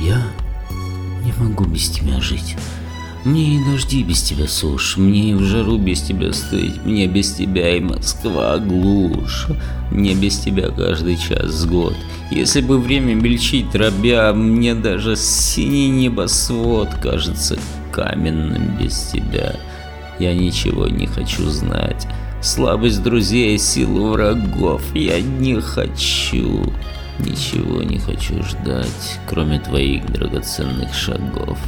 Я не могу без тебя жить. Мне и дожди без тебя сушь, мне и в жару без тебя стыть, мне без тебя и Москва глушь, мне без тебя каждый час с год. Если бы время мельчить дробя, мне даже синий небосвод кажется каменным без тебя. Я ничего не хочу знать, слабость друзей, силу врагов я не хочу. Ничего не хочу ждать, кроме твоих драгоценных шагов.